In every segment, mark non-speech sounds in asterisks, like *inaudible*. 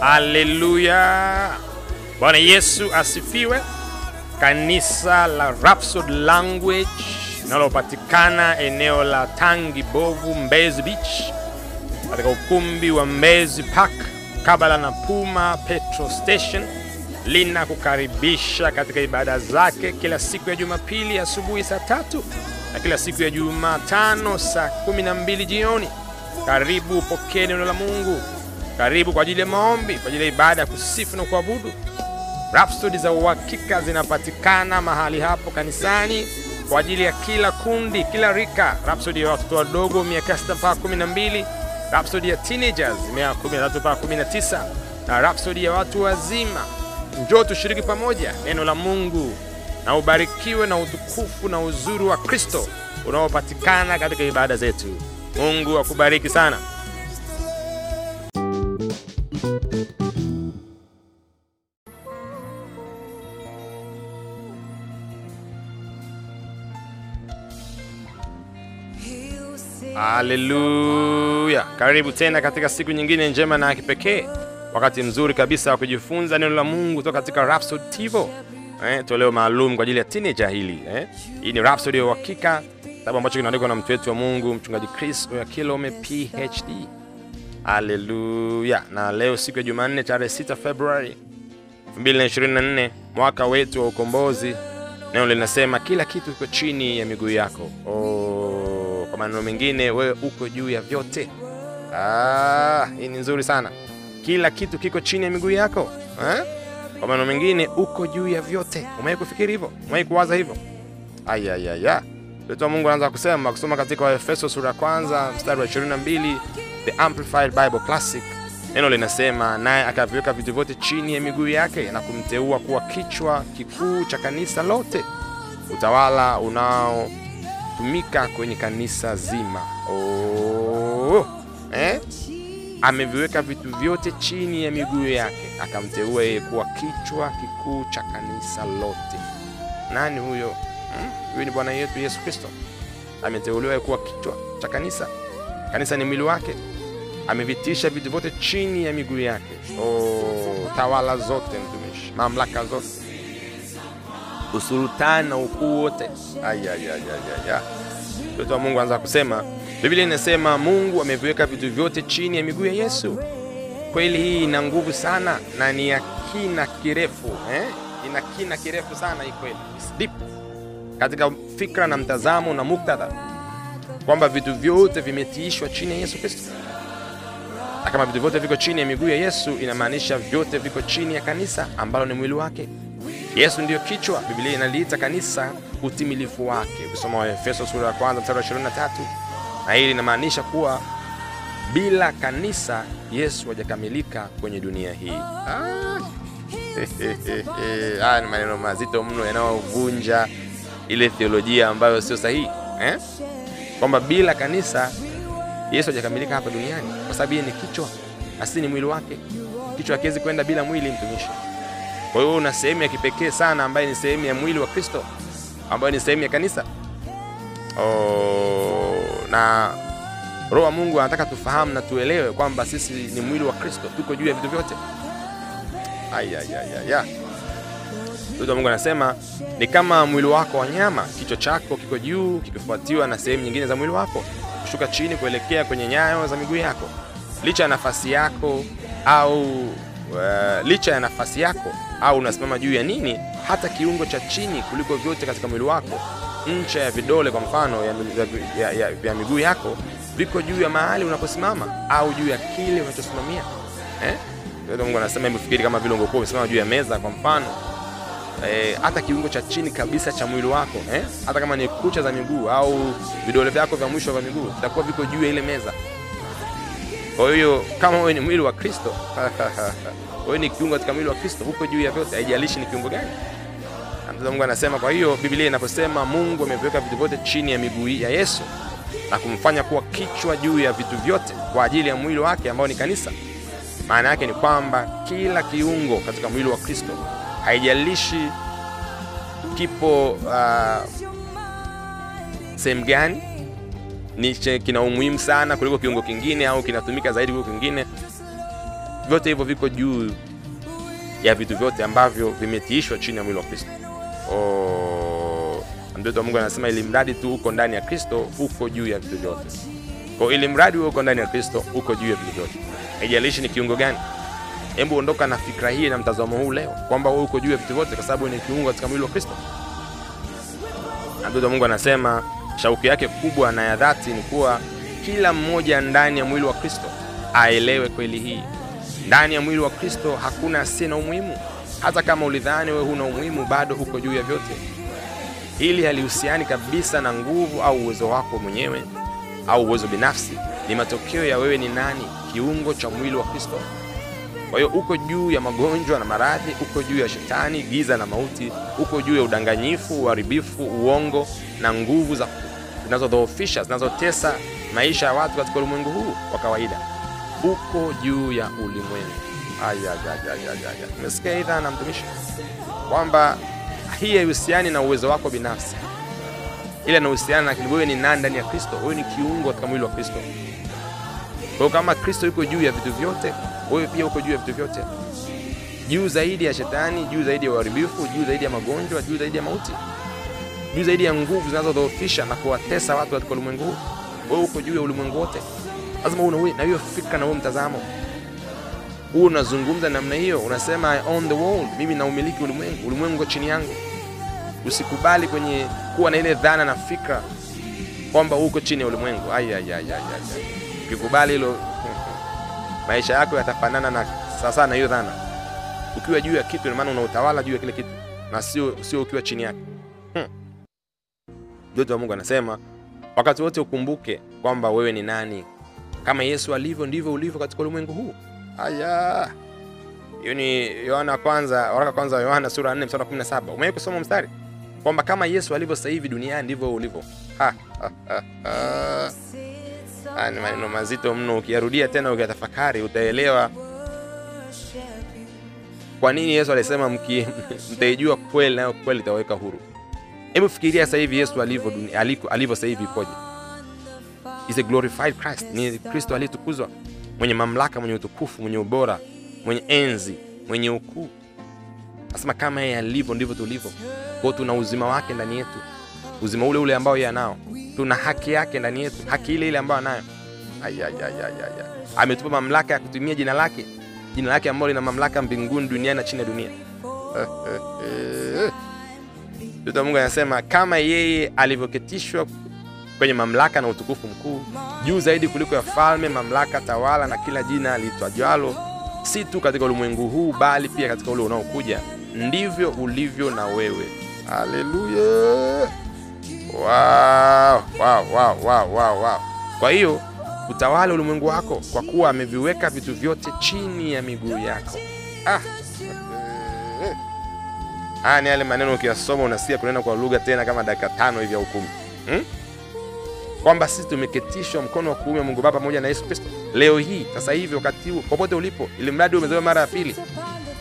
Haleluya! Bwana Yesu asifiwe. Kanisa la Rapsod Language linalopatikana eneo la Tangi Bovu, Mbezi Beach, katika ukumbi wa Mbezi Park kabla na Puma Petro Station, linakukaribisha katika ibada zake kila siku ya Jumapili asubuhi saa tatu na kila siku ya Jumatano saa kumi na mbili jioni. Karibu upokee neno la Mungu. Karibu kwa ajili ya maombi, kwa ajili ya ibada ya kusifu na kuabudu. Rhapsody za uhakika zinapatikana mahali hapo kanisani kwa ajili ya kila kundi, kila rika. Rhapsody ya watoto wadogo miaka sita mpaka kumi na mbili, Rhapsody ya teenagers miaka kumi na tatu mpaka kumi na tisa na Rhapsody ya watu wazima. Njoo tushiriki pamoja neno la Mungu na ubarikiwe na utukufu na uzuri wa Kristo unaopatikana katika ibada zetu. Mungu akubariki sana. Haleluya! Karibu tena katika siku nyingine njema na kipekee, wakati mzuri kabisa wa kujifunza neno la Mungu kutoka katika Rapsod Tivo, eh, toleo maalum kwa ajili ya teenager hili eh. Hii ni Rapsod ya uhakika, kitabu ambacho kinaandikwa na mtu wetu wa Mungu mchungaji Chris Oyakilome PhD. Haleluya! Na leo siku ya Jumanne tarehe 6 Februari 2024 mwaka wetu wa ukombozi, neno linasema kila kitu kiko chini ya miguu yako. Oh, maneno mengine wewe uko juu ya vyote. Ah, hii ni nzuri sana. Kila kitu kiko chini ya miguu yako eh? Kwa maneno mengine uko juu ya vyote. Umewahi kufikiri hivyo? Umewahi kuwaza hivyo? Ayayaya, mtoto wa Mungu anaanza kusema kusoma katika Waefeso sura ya kwanza mstari wa 22, the Amplified Bible Classic. Neno linasema naye akaviweka vitu vyote chini ya miguu yake na kumteua kuwa kichwa kikuu cha kanisa lote, utawala unaotumika kwenye kanisa zima. Oh, eh? Ameviweka vitu vyote chini ya miguu yake, akamteua yeye kuwa kichwa kikuu cha kanisa lote. Nani huyo? Hmm? Ni Bwana yetu Yesu Kristo. Ameteuliwa kuwa kichwa cha kanisa. Kanisa ni mwili wake amevitisha vitu vyote chini ya miguu yake. Oh, tawala zote mtumishi, mamlaka zote, usultani na ukuu wote. Mtoto wa Mungu anza kusema, Biblia inasema Mungu ameviweka vitu vyote chini ya miguu ya Yesu. Kweli hii ina nguvu sana na ni ya kina kirefu eh? Ina kina kirefu sana hii kweli, deep katika fikra na mtazamo na muktadha kwamba vitu vyote vimetiishwa chini ya Yesu Kristo na kama vitu vyote viko chini ya miguu ya Yesu, inamaanisha vyote viko chini ya kanisa ambalo ni mwili wake. Yesu ndiyo kichwa. Biblia inaliita kanisa utimilifu wake, ukisoma Waefeso sura ya kwanza mstari wa 23, na hili linamaanisha kuwa bila kanisa Yesu hajakamilika kwenye dunia hii. Ah. *laughs* Haya ni maneno mazito mno yanayovunja ile theolojia ambayo sio sahihi eh? kwamba bila kanisa Yesu hajakamilika hapa duniani kwa sababu yeye ni kichwa, asi ni mwili wake. Kichwa hakiwezi kwenda bila mwili, mtumishi. Kwa hiyo una sehemu ya kipekee sana ambaye ni sehemu ya mwili wa Kristo, ambayo ni sehemu ya kanisa. Oh, na Roho wa Mungu anataka tufahamu na tuelewe kwamba sisi ni mwili wa Kristo, tuko juu ya vitu vyote. Ayayaya, Mungu anasema ni kama mwili wako wa nyama, kichwa chako kiko juu kikifuatiwa na sehemu nyingine za mwili wako kushuka chini kuelekea kwenye nyayo za miguu yako. Licha ya nafasi yako au uh, licha ya nafasi yako au unasimama juu ya nini, hata kiungo cha chini kuliko vyote katika mwili wako, ncha ya vidole kwa mfano ya, ya, ya, ya miguu yako viko juu ya mahali unaposimama au juu ya kile unachosimamia eh? Mungu anasema hebu fikiri kama vile ungekuwa umesimama juu ya meza kwa mfano eh, hata kiungo cha chini kabisa cha mwili wako eh, hata kama ni kucha za miguu au vidole vyako vya mwisho vya miguu vitakuwa viko juu ya ile meza. Kwa hiyo kama wewe ni mwili wa Kristo *laughs* wewe ni kiungo katika mwili wa Kristo, huko juu ya vyote, haijalishi ni kiungo gani. Mtoto Mungu anasema. Kwa hiyo Biblia inaposema Mungu ameviweka vitu vyote chini ya miguu ya Yesu na kumfanya kuwa kichwa juu ya vitu vyote kwa ajili ya mwili wake ambao ni kanisa, maana yake ni kwamba kila kiungo katika mwili wa Kristo haijalishi kipo uh, sehemu gani, ni kina umuhimu sana kuliko kiungo kingine au kinatumika zaidi kuliko kingine. vyote hivyo viko juu ya vitu vyote ambavyo vimetiishwa chini ya mwili wa Kristo. Oh, mtoto wa Mungu anasema ili mradi tu uko ndani ya Kristo uko juu ya vitu vyote. Kwa ili mradi uko ndani ya Kristo uko juu ya vitu vyote, haijalishi ni kiungo gani. Hebu ondoka na fikra hii na mtazamo huu leo kwamba uko juu ya vitu vyote, kwa sababu ni kiungo katika mwili wa Kristo. Mtoto wa Mungu anasema shauku yake kubwa na ya dhati ni kuwa kila mmoja ndani ya mwili wa Kristo aelewe kweli hii. Ndani ya mwili wa Kristo hakuna asiye na umuhimu. Hata kama ulidhani wewe huna umuhimu, bado uko juu ya vyote. Hili halihusiani kabisa na nguvu au uwezo wako mwenyewe au uwezo binafsi. Ni matokeo ya wewe ni nani, kiungo cha mwili wa Kristo. Kwa hiyo uko juu ya magonjwa na maradhi, uko juu ya shetani, giza na mauti, uko juu ya udanganyifu, uharibifu, uongo na nguvu za zinazodhoofisha, zinazotesa maisha ya watu katika ulimwengu huu wa kawaida. Uko juu ya ulimwengu. Umesikia hii dhana, mtumishi, kwamba hii haihusiani na uwezo wako binafsi, ila inahusiana na wewe ni nani ndani ya Kristo. Wewe ni kiungo katika mwili wa Kristo. Kwa kama Kristo yuko juu ya vitu vyote, wewe pia uko juu ya vitu vyote, juu zaidi ya shetani, juu zaidi ya uharibifu, juu zaidi ya magonjwa, juu zaidi ya mauti, juu zaidi ya nguvu zinazodhoofisha na kuwatesa watu katika ulimwengu huu. Wewe uko juu ya ulimwengu wote. Lazima na hiyo fikra na huo mtazamo huu. Unazungumza namna hiyo, unasema I own the world, mimi naumiliki ulimwengu, ulimwengu uko chini yangu. Usikubali kwenye kuwa na ile dhana na fikra kwamba uko chini ya ulimwengu. Ukikubali hilo *laughs* maisha yako yatafanana na sasa na hiyo dhana. Ukiwa juu ya kitu, maana una utawala juu ya kile kitu na sio sio ukiwa chini yake. Mtoto wa Mungu anasema wakati wote ukumbuke kwamba wewe ni nani. Kama Yesu alivyo ndivyo ulivyo katika ulimwengu huu. Aya, hiyo ni Yohana kwanza, waraka kwanza wa Yohana sura 4 mstari 17. Umewahi kusoma mstari kwamba kama Yesu alivyo sasa duniani ndivyo ulivyo. Haya ni maneno mazito mno, ukiyarudia tena ukiyatafakari utaelewa kwa nini Yesu alisema *laughs* mtaijua kweli nayo kweli itaweka huru. Hebu fikiria sasa hivi Yesu alivyo alivyo sasa hivi ipoje? Is a glorified Christ, ni Kristo aliyetukuzwa, mwenye mamlaka, mwenye utukufu, mwenye ubora, mwenye enzi, mwenye ukuu. Nasema kama yeye alivyo ndivyo tulivyo. Kwa tuna uzima wake ndani yetu, uzima ule ule ambao yeye anao tuna haki yake ndani yetu, haki ile ile ambayo anayo. Ametupa mamlaka ya kutumia jina lake, jina lake ambalo lina mamlaka mbinguni, duniani na chini ya dunia. Mtoto Mungu anasema kama yeye alivyoketishwa kwenye mamlaka na utukufu mkuu juu zaidi kuliko ya falme, mamlaka, tawala na kila jina liitwajalo, si tu katika ulimwengu huu, bali pia katika ule unaokuja, ndivyo ulivyo na wewe. Haleluya! Wow, wow, wow, wow, wow, wow. Kwa hiyo utawala ulimwengu wako kwa kuwa ameviweka vitu vyote chini ya miguu yako. Ah. Haya ni yale maneno ukiyasoma unasikia kunena kwa lugha tena kama dakika tano hivi au kumi hmm? Kwamba sisi tumeketishwa mkono wa kuume Mungu Baba pamoja na Yesu Kristo leo hii, sasa hivi, wakati huu, popote ulipo, ili mradi umezaliwa mara ya pili.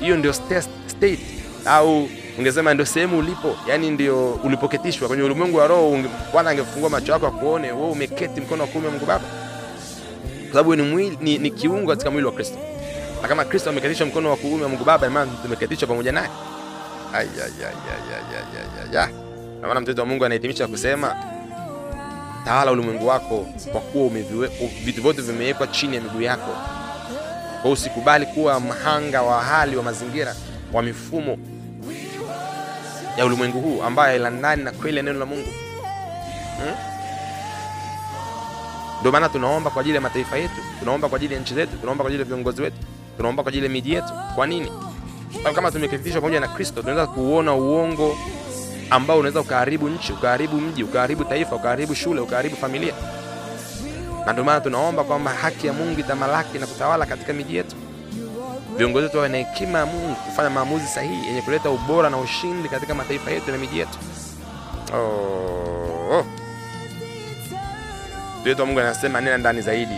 Hiyo ndio state au ungesema ndio sehemu ulipo, yani ndio ulipoketishwa kwenye ulimwengu wa roho. Bwana angefungua macho yako akuone wewe umeketi mkono wa kuume Mungu Baba, kwa sababu ni, ni, ni kiungo katika mwili wa Kristo, na kama Kristo ameketishwa mkono wa kuume Mungu Baba, maana tumeketishwa pamoja naye. Na maana mtoto wa Mungu anahitimisha kusema tawala ulimwengu wako kwa kuwa vitu vyote vimewekwa chini ya miguu yako. Kwa usikubali kuwa mhanga wa hali wa mazingira wa mifumo ya ulimwengu huu ambayo hailandani na kweli ya neno la Mungu hmm? Maana tunaomba kwa ajili ya mataifa yetu, tunaomba kwa ajili ya nchi zetu, tunaomba kwa ajili ya viongozi wetu, tunaomba kwa ajili ya miji yetu. Kwa nini? Sababu kama tumeketishwa pamoja na Kristo, tunaweza kuuona uongo ambao unaweza ukaharibu nchi, ukaharibu mji, ukaharibu taifa, ukaharibu shule, ukaharibu familia. Na ndio maana tunaomba kwamba haki ya Mungu itamalaki na kutawala katika miji yetu. Viongozi wetu wawe na hekima ya Mungu kufanya maamuzi sahihi yenye kuleta ubora na ushindi katika mataifa yetu na miji yetu. Oh, oh. Mtu wa Mungu anasema nena ndani zaidi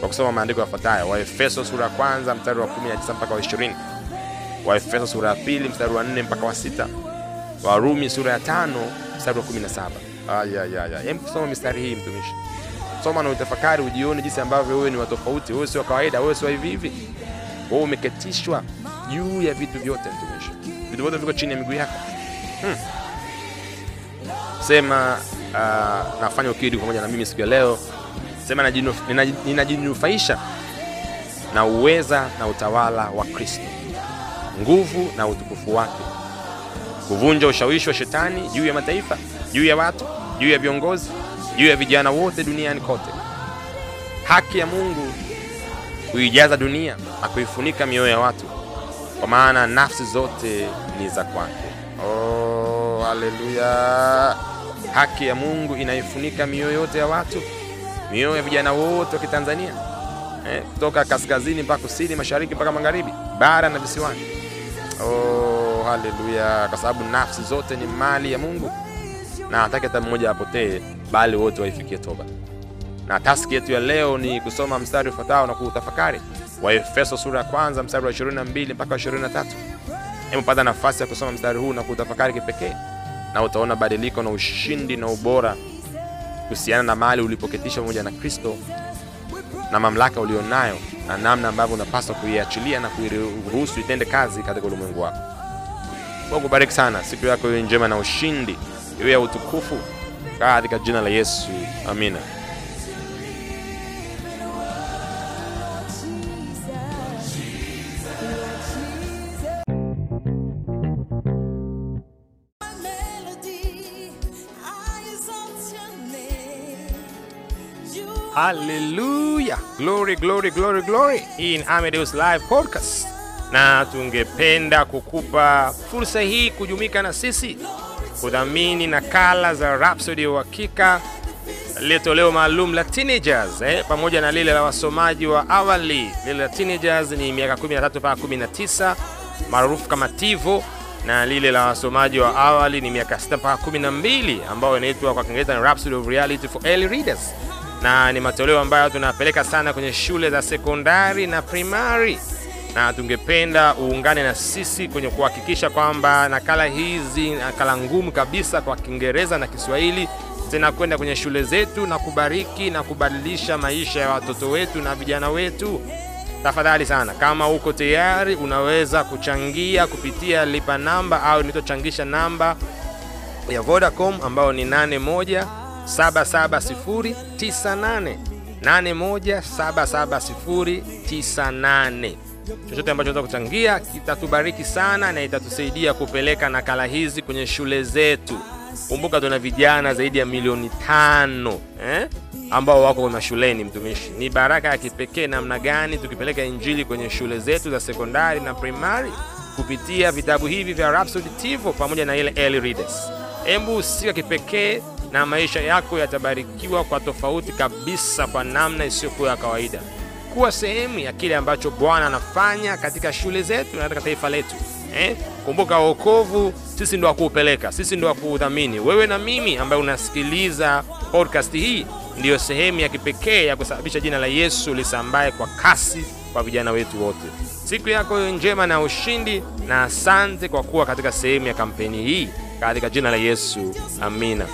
kwa kusoma maandiko yafuatayo: Waefeso sura ya kwanza mstari wa 19 mpaka wa 20, Waefeso sura ya pili mstari wa nne mpaka wa sita, Warumi sura ya tano mstari wa 17. Ayayaya, hem, kusoma mistari hii mtumishi, soma na utafakari, ujione jinsi ambavyo wewe ni wa. Wewe sio kawaida, wewe sio hivi hivi Wewe umeketishwa juu ya vitu vyote, mtumishi. Vitu vyote viko chini ya miguu yako. Hmm. Sema uh, nafanya ukiri pamoja na mimi siku ya leo. Sema najinuf- ninajinufaisha na uweza na utawala wa Kristo, nguvu na utukufu wake, kuvunja ushawishi wa shetani juu ya mataifa, juu ya watu, juu ya viongozi, juu ya vijana wote duniani kote. Haki ya Mungu kuijaza dunia na kuifunika mioyo ya watu, kwa maana nafsi zote ni za kwake. Oh, haleluya! Haki ya Mungu inaifunika mioyo yote ya watu, mioyo ya vijana wote wa Kitanzania eh, kutoka kaskazini mpaka kusini, mashariki mpaka magharibi, bara na visiwani. Oh! Kwa sababu nafsi zote ni mali ya Mungu na hataki hata mmoja apotee, bali wote waifikie toba. Na taski yetu ya leo ni kusoma mstari ufuatao na kuutafakari wa Efeso sura ya kwanza mstari wa 22 mpaka wa 23. Hebu pata nafasi ya kusoma mstari huu na kuutafakari kipekee, na utaona badiliko na ushindi na ubora kuhusiana na mali ulipoketishwa pamoja na Kristo na mamlaka ulionayo na namna ambavyo unapaswa kuiachilia na kuiruhusu itende kazi katika ulimwengu wako. Mungu bariki sana, siku yako iwe njema na ushindi iwe ya utukufu katika jina la Yesu, amina. Haleluya, glory glory glory glory. Hii ni Amedeus Live Podcast, na tungependa kukupa fursa hii kujumika na sisi kudhamini nakala za Rhapsody ya uhakika lile maalum la teenagers eh, pamoja na lile la wasomaji wa awali. Lile la teenagers ni miaka 13 mpaka 19 maarufu kama TIVO, na lile la wasomaji wa awali ni miaka 6 mpaka 12 ambayo inaitwa kwa Kiingereza ni Rhapsody of Reality for Early Readers, na ni matoleo ambayo tunapeleka sana kwenye shule za sekondari na primari, na tungependa uungane na sisi kwenye kuhakikisha kwamba nakala hizi, nakala ngumu kabisa kwa Kiingereza na Kiswahili, zinakwenda kwenye shule zetu na kubariki na kubadilisha maisha ya watoto wetu na vijana wetu. Tafadhali sana, kama uko tayari, unaweza kuchangia kupitia lipa namba au nitochangisha namba ya Vodacom ambayo ni 81779098 81779098 chochote ambacho unaweza kuchangia kitatubariki sana na itatusaidia kupeleka nakala hizi kwenye shule zetu. Kumbuka tuna vijana zaidi ya milioni tano eh, ambao wako mashuleni. Mtumishi, ni baraka ya kipekee namna gani tukipeleka injili kwenye shule zetu za sekondari na primari kupitia vitabu hivi vya Rhapsody TIVO pamoja na ile early readers. Hebu husika kipekee na maisha yako yatabarikiwa kwa tofauti kabisa, kwa namna isiyokuwa ya kawaida kuwa sehemu ya kile ambacho Bwana anafanya katika shule zetu na katika taifa letu eh? Kumbuka wokovu sisi ndo wakuupeleka, sisi ndo wakuudhamini. Wewe na mimi ambaye unasikiliza podcast hii, ndiyo sehemu ya kipekee ya kusababisha jina la Yesu lisambaye kwa kasi kwa vijana wetu wote. Siku yako iwe njema na ushindi, na asante kwa kuwa katika sehemu ya kampeni hii, katika jina la Yesu, amina.